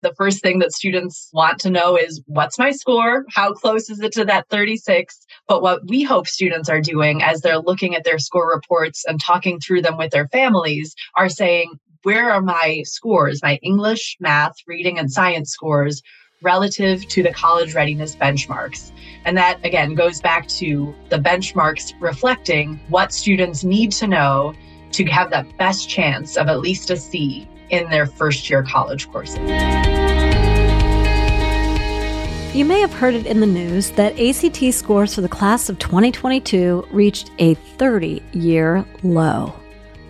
The first thing that students want to know is what's my score? How close is it to that 36? But what we hope students are doing as they're looking at their score reports and talking through them with their families are saying, where are my scores, my English, math, reading, and science scores relative to the college readiness benchmarks? And that again goes back to the benchmarks reflecting what students need to know to have that best chance of at least a C in their first year college courses. You may have heard it in the news that ACT scores for the class of 2022 reached a 30 year low.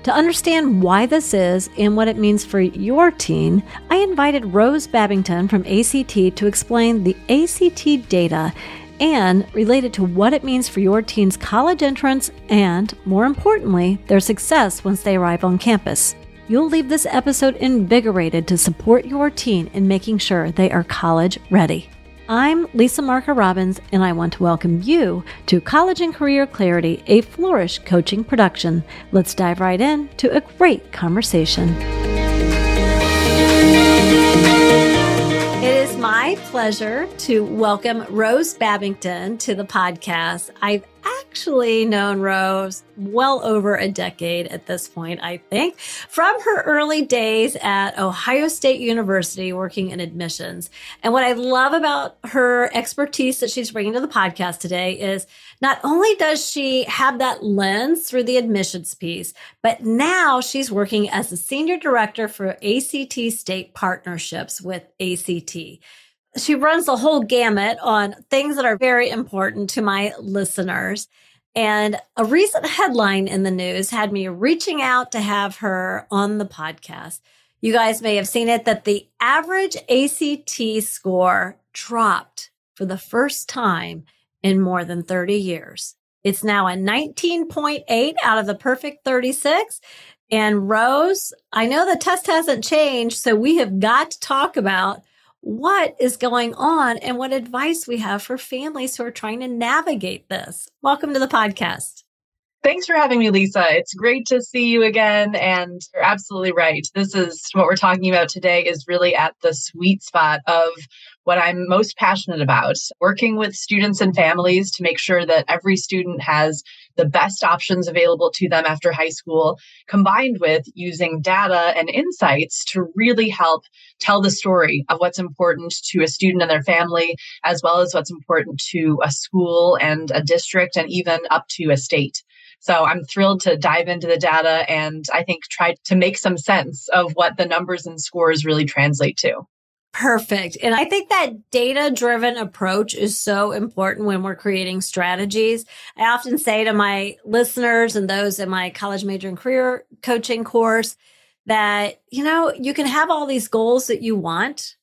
To understand why this is and what it means for your teen, I invited Rose Babington from ACT to explain the ACT data and related to what it means for your teen's college entrance and, more importantly, their success once they arrive on campus. You'll leave this episode invigorated to support your teen in making sure they are college ready. I'm Lisa Marker Robbins, and I want to welcome you to College and Career Clarity, a Flourish coaching production. Let's dive right in to a great conversation. It is my pleasure to welcome Rose Babington to the podcast. I've actually known Rose well over a decade at this point, I think, from her early days at Ohio State University working in admissions. And what I love about her expertise that she's bringing to the podcast today is not only does she have that lens through the admissions piece, but now she's working as the senior director for ACT state partnerships with ACT she runs the whole gamut on things that are very important to my listeners. And a recent headline in the news had me reaching out to have her on the podcast. You guys may have seen it that the average ACT score dropped for the first time in more than 30 years. It's now a 19.8 out of the perfect 36. And Rose, I know the test hasn't changed, so we have got to talk about what is going on and what advice we have for families who are trying to navigate this. Welcome to the podcast. Thanks for having me, Lisa. It's great to see you again. And you're absolutely right. This is what we're talking about today is really at the sweet spot of what I'm most passionate about working with students and families to make sure that every student has the best options available to them after high school, combined with using data and insights to really help tell the story of what's important to a student and their family, as well as what's important to a school and a district, and even up to a state. So I'm thrilled to dive into the data and I think try to make some sense of what the numbers and scores really translate to. Perfect. And I think that data driven approach is so important when we're creating strategies. I often say to my listeners and those in my college major and career coaching course that, you know, you can have all these goals that you want,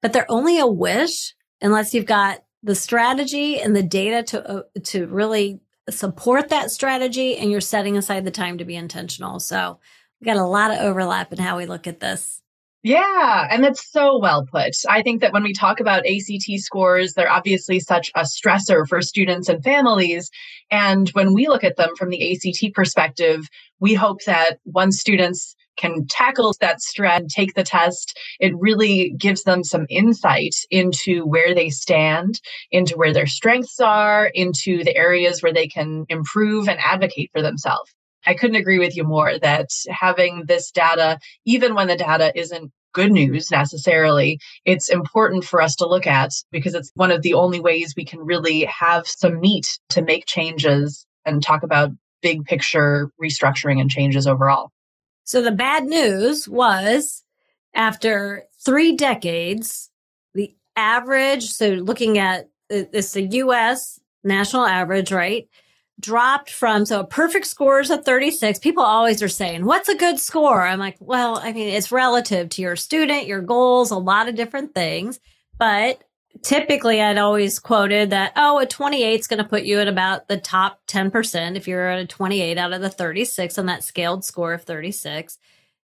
but they're only a wish unless you've got the strategy and the data to, uh, to really support that strategy and you're setting aside the time to be intentional. So we got a lot of overlap in how we look at this. Yeah, and that's so well put. I think that when we talk about ACT scores, they're obviously such a stressor for students and families. And when we look at them from the ACT perspective, we hope that once students can tackle that stress take the test, it really gives them some insight into where they stand, into where their strengths are, into the areas where they can improve and advocate for themselves. I couldn't agree with you more that having this data, even when the data isn't good news necessarily, it's important for us to look at because it's one of the only ways we can really have some meat to make changes and talk about big picture restructuring and changes overall. So the bad news was after three decades, the average, so looking at uh, it's the US national average, right? Dropped from so a perfect score is a 36 people always are saying what's a good score? I'm like well i mean it's relative to your student your goals a lot of different things. But typically i'd always quoted that oh a 28 is going to put you at about the top 10% if you're at a 28 out of the 36 on that scaled score of 36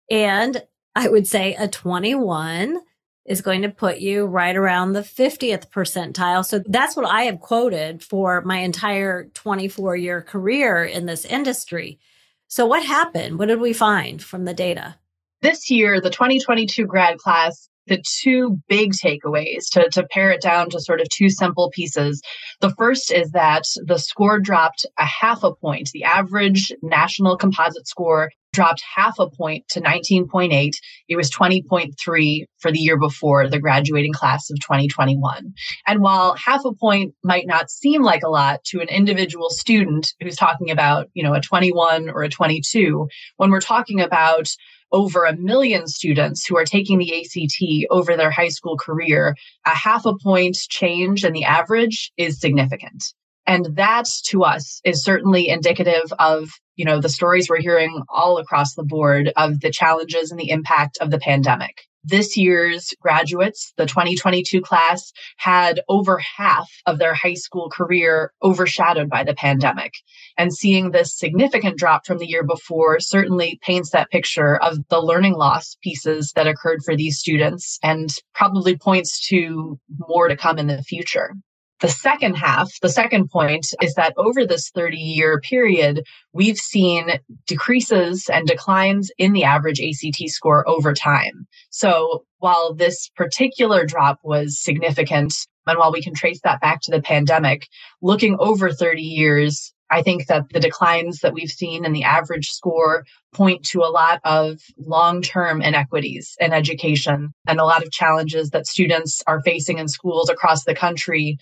and i would say a 21 is going to put you right around the 50th percentile. So that's what I have quoted for my entire 24 year career in this industry. So what happened? What did we find from the data? This year, the 2022 grad class the two big takeaways to, to pare it down to sort of two simple pieces. The first is that the score dropped a half a point. The average national composite score dropped half a point to 19.8. It was 20.3 for the year before the graduating class of 2021. And while half a point might not seem like a lot to an individual student who's talking about, you know, a 21 or a 22, when we're talking about over a million students who are taking the ACT over their high school career, a half a point change in the average is significant. And that to us is certainly indicative of, you know, the stories we're hearing all across the board of the challenges and the impact of the pandemic this year's graduates, the 2022 class, had over half of their high school career overshadowed by the pandemic. And seeing this significant drop from the year before certainly paints that picture of the learning loss pieces that occurred for these students and probably points to more to come in the future. The second half, the second point is that over this 30 year period, we've seen decreases and declines in the average ACT score over time. So while this particular drop was significant, and while we can trace that back to the pandemic, looking over 30 years, I think that the declines that we've seen in the average score point to a lot of long term inequities in education and a lot of challenges that students are facing in schools across the country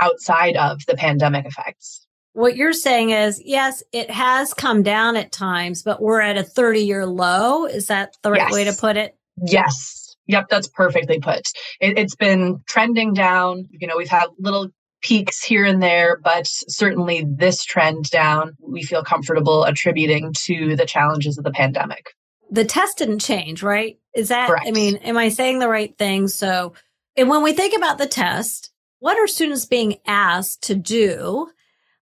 outside of the pandemic effects. What you're saying is, yes, it has come down at times, but we're at a 30 year low. Is that the right yes. way to put it? Yes. Yep, that's perfectly put. It, it's been trending down. You know, we've had little peaks here and there, but certainly this trend down, we feel comfortable attributing to the challenges of the pandemic. The test didn't change, right? Is that, Correct. I mean, am I saying the right thing? So, and when we think about the test, what are students being asked to do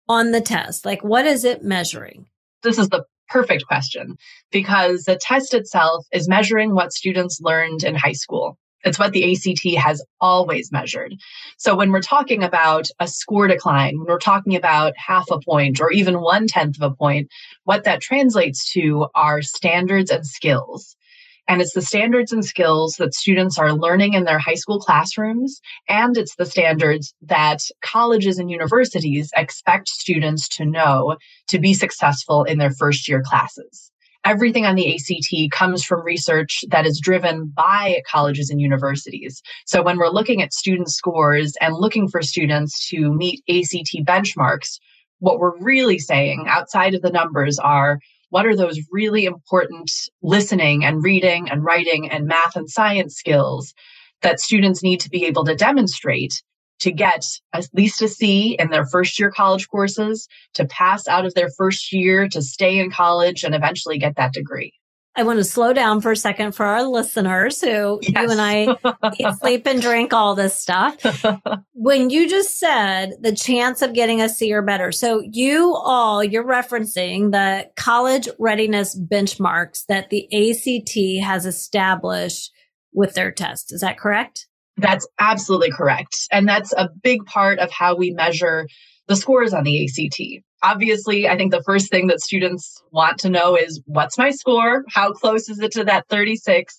on the test? Like, what is it measuring? This is the perfect question because the test itself is measuring what students learned in high school. It's what the ACT has always measured. So when we're talking about a score decline, when we're talking about half a point or even one tenth of a point, what that translates to are standards and skills. And it's the standards and skills that students are learning in their high school classrooms. And it's the standards that colleges and universities expect students to know to be successful in their first year classes. Everything on the ACT comes from research that is driven by colleges and universities. So when we're looking at student scores and looking for students to meet ACT benchmarks, what we're really saying outside of the numbers are what are those really important listening and reading and writing and math and science skills that students need to be able to demonstrate to get at least a C in their first year college courses, to pass out of their first year, to stay in college and eventually get that degree. I want to slow down for a second for our listeners who yes. you and I eat, sleep, and drink all this stuff. when you just said the chance of getting a C or better, so you all, you're referencing the college readiness benchmarks that the ACT has established with their test. Is that correct? That's absolutely correct. And that's a big part of how we measure the scores on the ACT obviously, I think the first thing that students want to know is what's my score? How close is it to that 36?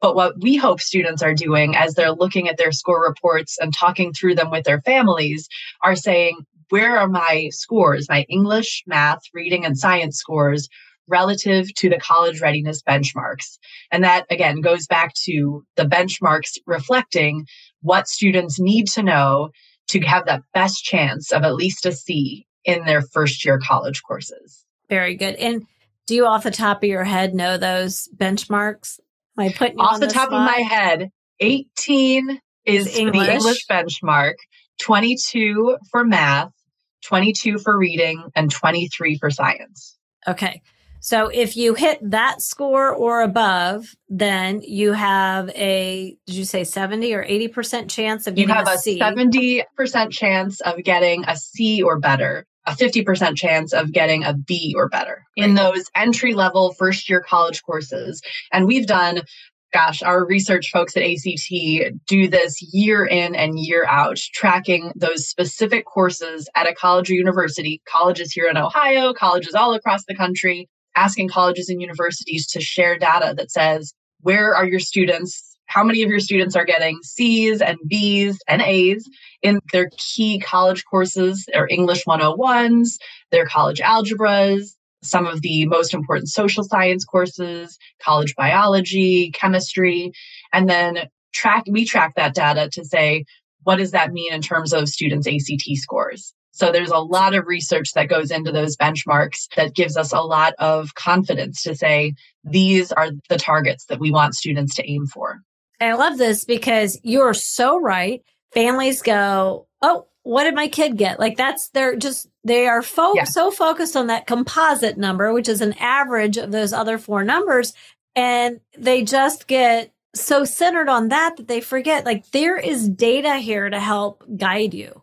But what we hope students are doing as they're looking at their score reports and talking through them with their families are saying, where are my scores, my English, math, reading, and science scores relative to the college readiness benchmarks? And that again goes back to the benchmarks reflecting what students need to know to have that best chance of at least a C in their first year college courses. Very good. And do you off the top of your head know those benchmarks? Am I putting off the, the top spot? of my head? 18 is English. the English benchmark, 22 for math, 22 for reading, and 23 for science. Okay. So if you hit that score or above, then you have a, did you say 70 or 80% chance of getting you have a, a C? 70% chance of getting a C or better a 50% chance of getting a B or better in those entry level first year college courses. And we've done gosh, our research folks at ACT do this year in and year out, tracking those specific courses at a college or university, colleges here in Ohio, colleges all across the country, asking colleges and universities to share data that says, where are your students how many of your students are getting C's and B's and A's in their key college courses, their English 101s, their college algebras, some of the most important social science courses, college biology, chemistry, and then track we track that data to say what does that mean in terms of students ACT scores. So there's a lot of research that goes into those benchmarks that gives us a lot of confidence to say these are the targets that we want students to aim for. I love this because you're so right. Families go, Oh, what did my kid get? Like that's they're just they are fo- yeah. so focused on that composite number, which is an average of those other four numbers, and they just get so centered on that that they forget like there is data here to help guide you.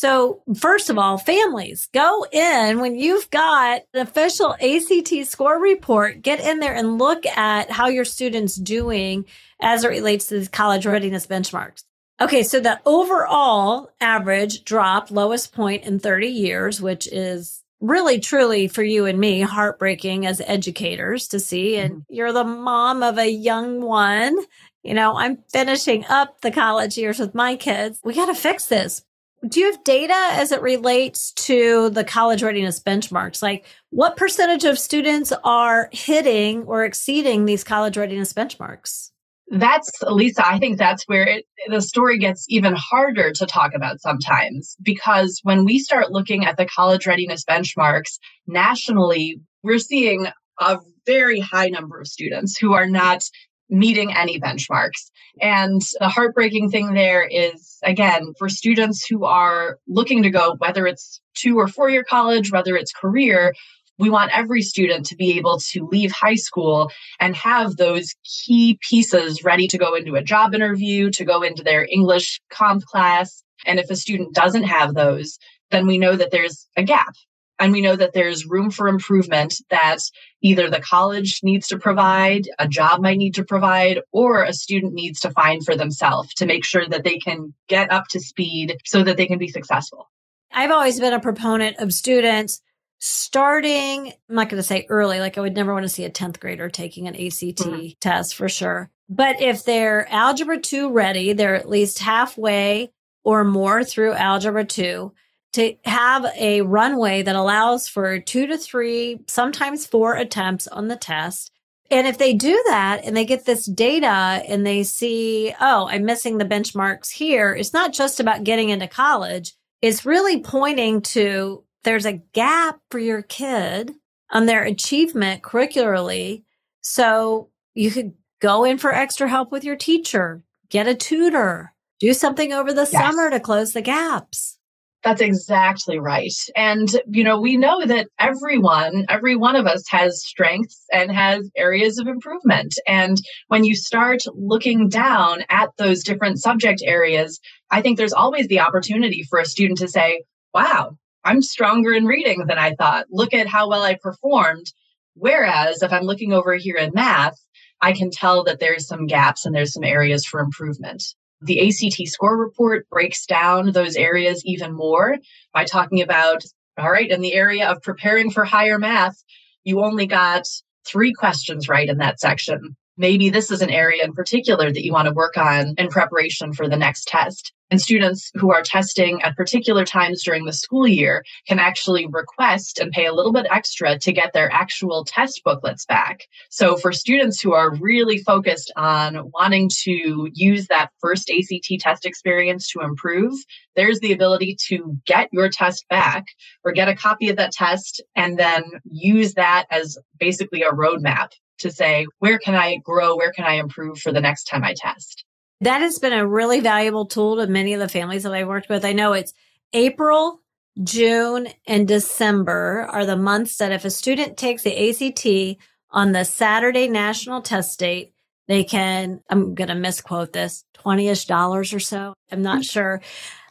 So, first of all, families go in when you've got an official ACT score report, get in there and look at how your students doing as it relates to these college readiness benchmarks. Okay, so the overall average dropped lowest point in 30 years, which is really truly for you and me heartbreaking as educators to see. And mm-hmm. you're the mom of a young one. You know, I'm finishing up the college years with my kids. We got to fix this. Do you have data as it relates to the college readiness benchmarks? Like what percentage of students are hitting or exceeding these college readiness benchmarks? that's Lisa, I think that's where it, the story gets even harder to talk about sometimes because when we start looking at the college readiness benchmarks nationally, we're seeing a very high number of students who are not meeting any benchmarks. And the heartbreaking thing there is, again, for students who are looking to go, whether it's two or four year college, whether it's career, we want every student to be able to leave high school and have those key pieces ready to go into a job interview, to go into their English comp class. And if a student doesn't have those, then we know that there's a gap. And we know that there's room for improvement that either the college needs to provide, a job might need to provide, or a student needs to find for themselves to make sure that they can get up to speed so that they can be successful. I've always been a proponent of students starting, I'm not going to say early, like I would never want to see a 10th grader taking an ACT mm-hmm. test for sure. But if they're Algebra 2 ready, they're at least halfway or more through Algebra 2 to have a runway that allows for two to three, sometimes four attempts on the test. And if they do that and they get this data and they see, oh, I'm missing the benchmarks here, it's not just about getting into college. It's really pointing to there's a gap for your kid on their achievement curricularly. So you could go in for extra help with your teacher, get a tutor, do something over the yes. summer to close the gaps. That's exactly right. And, you know, we know that everyone, every one of us has strengths and has areas of improvement. And when you start looking down at those different subject areas, I think there's always the opportunity for a student to say, wow, I'm stronger in reading than I thought. Look at how well I performed. Whereas if I'm looking over here in math, I can tell that there's some gaps and there's some areas for improvement. The ACT score report breaks down those areas even more by talking about, all right, in the area of preparing for higher math, you only got three questions right in that section. Maybe this is an area in particular that you want to work on in preparation for the next test. And students who are testing at particular times during the school year can actually request and pay a little bit extra to get their actual test booklets back. So for students who are really focused on wanting to use that first ACT test experience to improve, there's the ability to get your test back or get a copy of that test and then use that as basically a roadmap to say, where can I grow? Where can I improve for the next time I test? That has been a really valuable tool to many of the families that I've worked with. I know it's April, June, and December are the months that if a student takes the ACT on the Saturday national test date, they can, I'm going to misquote this, 20 ish dollars or so. I'm not mm-hmm. sure.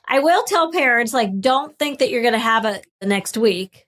I will tell parents, like, don't think that you're going to have it the next week.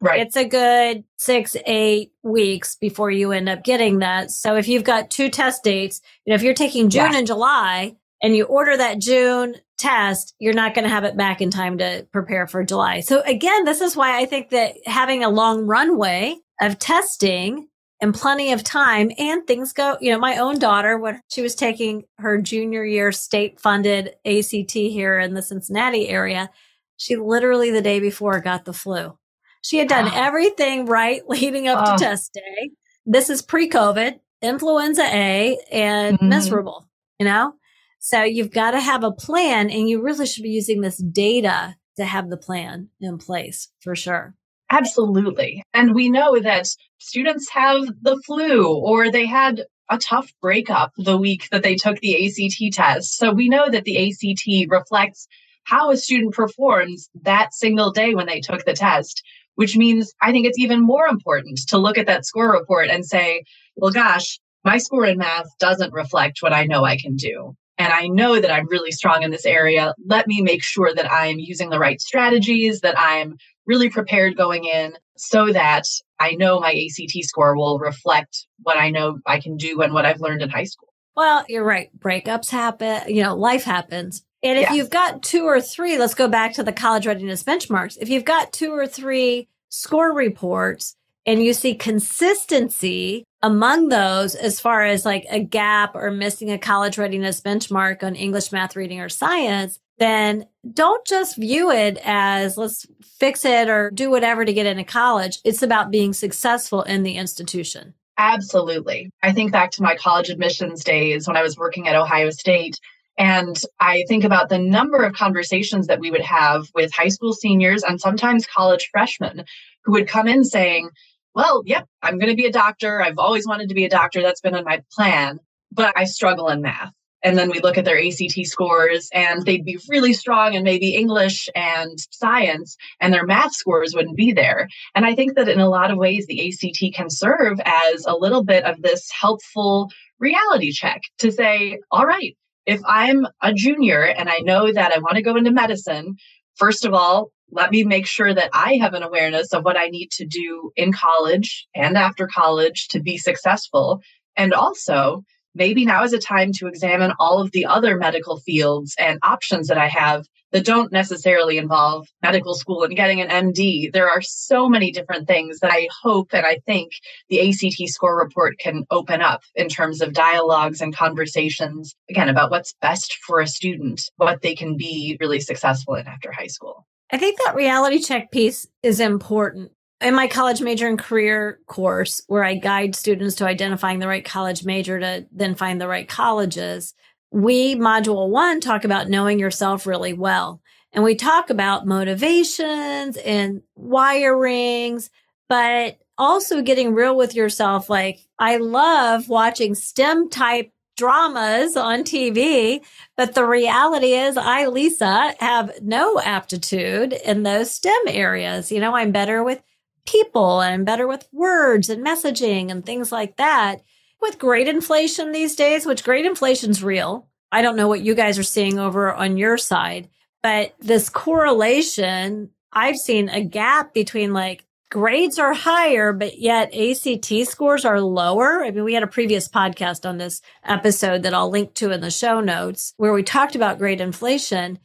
Right. It's a good six, eight weeks before you end up getting that. So if you've got two test dates, you know, if you're taking June yeah. and July and you order that June test, you're not going to have it back in time to prepare for July. So again, this is why I think that having a long runway of testing and plenty of time and things go, you know, my own daughter, when she was taking her junior year state funded ACT here in the Cincinnati area, she literally the day before got the flu. She had done everything right leading up to test day. This is pre COVID, influenza A and mm-hmm. miserable, you know? So you've got to have a plan and you really should be using this data to have the plan in place for sure. Absolutely. And we know that students have the flu or they had a tough breakup the week that they took the ACT test. So we know that the ACT reflects how a student performs that single day when they took the test, which means I think it's even more important to look at that score report and say, well, gosh, my score in math doesn't reflect what I know I can do. And I know that I'm really strong in this area. Let me make sure that I'm using the right strategies, that I'm really prepared going in so that I know my ACT score will reflect what I know I can do and what I've learned in high school. Well, you're right. Breakups happen, you know, life happens. And if you've got two or three, let's go back to the college readiness benchmarks. If you've got two or three score reports and you see consistency among those as far as like a gap or missing a college readiness benchmark on English, math, reading, or science, then don't just view it as let's fix it or do whatever to get into college. It's about being successful in the institution. Absolutely. I think back to my college admissions days when I was working at Ohio State. And I think about the number of conversations that we would have with high school seniors and sometimes college freshmen who would come in saying, Well, yep, I'm going to be a doctor. I've always wanted to be a doctor. That's been on my plan, but I struggle in math. And then we look at their ACT scores and they'd be really strong in maybe English and science and their math scores wouldn't be there. And I think that in a lot of ways, the ACT can serve as a little bit of this helpful reality check to say, all right, if I'm a junior and I know that I want to go into medicine, first of all, let me make sure that I have an awareness of what I need to do in college and after college to be successful. And also, maybe now is a time to examine all of the other medical fields and options that I have that don't necessarily involve medical school and getting an MD. There are so many different things that I hope and I think the ACT score report can open up in terms of dialogues and conversations, again, about what's best for a student, what they can be really successful in after high school. I think that reality check piece is important in my college major and career course, where I guide students to identifying the right college major to then find the right colleges, we, module one, talk about knowing yourself really well. And we talk about motivations and wirings, but also getting real with yourself. Like, I love watching STEM type dramas on TV, but the reality is I, Lisa, have no aptitude in those STEM areas. You know, I'm better with people and better with words and messaging and things like that. With grade inflation these days, which grade inflation's real. I don't know what you guys are seeing over on your side, but this correlation, I've seen a gap between like grades are higher, but yet ACT scores are lower. I mean, we had a previous podcast on this episode that I'll link to in the show notes where we talked about grade inflation.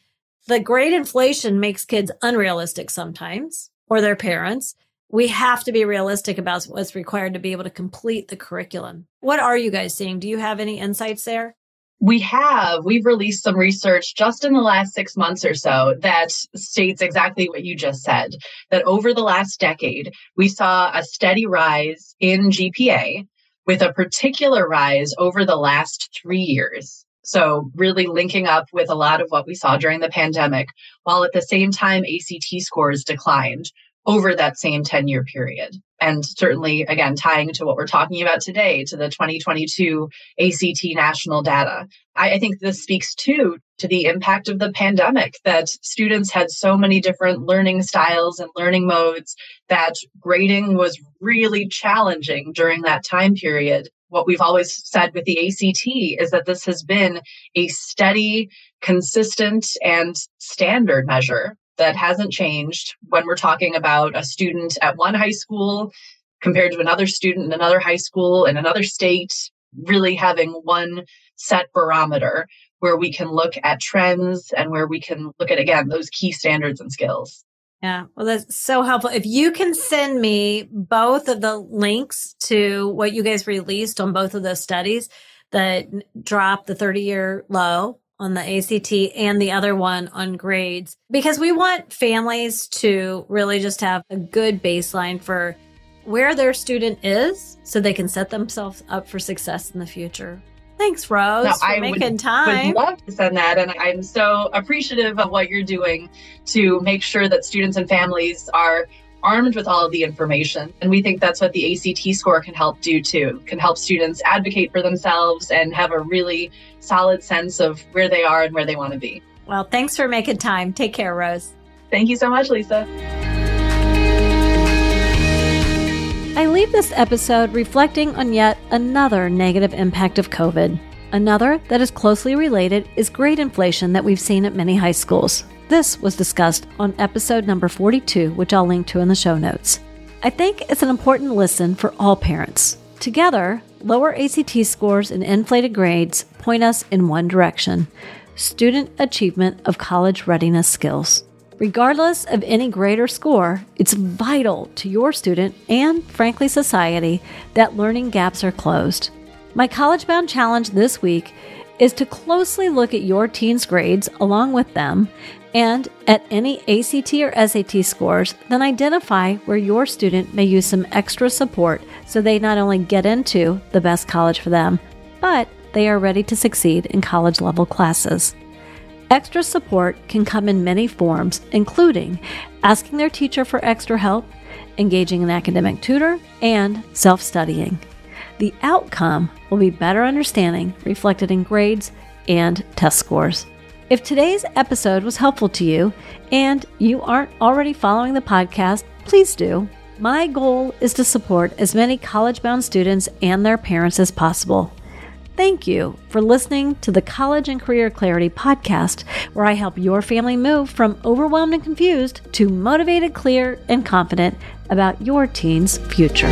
The grade inflation makes kids unrealistic sometimes or their parents we have to be realistic about what's required to be able to complete the curriculum. What are you guys seeing? Do you have any insights there? We have. We've released some research just in the last six months or so that states exactly what you just said that over the last decade, we saw a steady rise in GPA with a particular rise over the last three years. So, really linking up with a lot of what we saw during the pandemic, while at the same time ACT scores declined, over that same 10 year period. And certainly, again, tying to what we're talking about today, to the 2022 ACT national data. I, I, think this speaks too to the impact of the pandemic that students had so many different learning styles and learning modes that grading was really challenging during that time period. What we've always said with the ACT is that this has been a steady, consistent, and standard measure that hasn't changed when we're talking about a student at one high school compared to another student in another high school in another state, really having one set barometer where we can look at trends and where we can look at, again, those key standards and skills. Yeah, well, that's so helpful. If you can send me both of the links to what you guys released on both of those studies that drop the 30 year low on the ACT and the other one on grades, because we want families to really just have a good baseline for where their student is so they can set themselves up for success in the future. Thanks, Rose, no, for I making would, time. would love to send that. And I'm so appreciative of what you're doing to make sure that students and families are armed with all of the information. And we think that's what the ACT score can help do too, can help students advocate for themselves and have a really solid sense of where they are and where they want to be. Well, thanks for making time. Take care, Rose. Thank you so much, Lisa. I leave this episode reflecting on yet another negative impact of COVID. Another that is closely related is grade inflation that we've seen at many high schools. This was discussed on episode number 42, which I'll link to in the show notes. I think it's an important listen for all parents. Together, lower ACT scores and inflated grades point us in one direction student achievement of college readiness skills. Regardless of any grade or score, it's vital to your student and, frankly, society that learning gaps are closed. My College Bound challenge this week is to closely look at your teen's grades along with them and at any ACT or SAT scores, then identify where your student may use some extra support so they not only get into the best college for them, but they are ready to succeed in college level classes. Extra support can come in many forms, including asking their teacher for extra help, engaging an academic tutor, and self studying. The outcome will be better understanding reflected in grades and test scores. If today's episode was helpful to you and you aren't already following the podcast, please do. My goal is to support as many college bound students and their parents as possible. Thank you for listening to the College and Career Clarity podcast, where I help your family move from overwhelmed and confused to motivated, clear, and confident about your teen's future.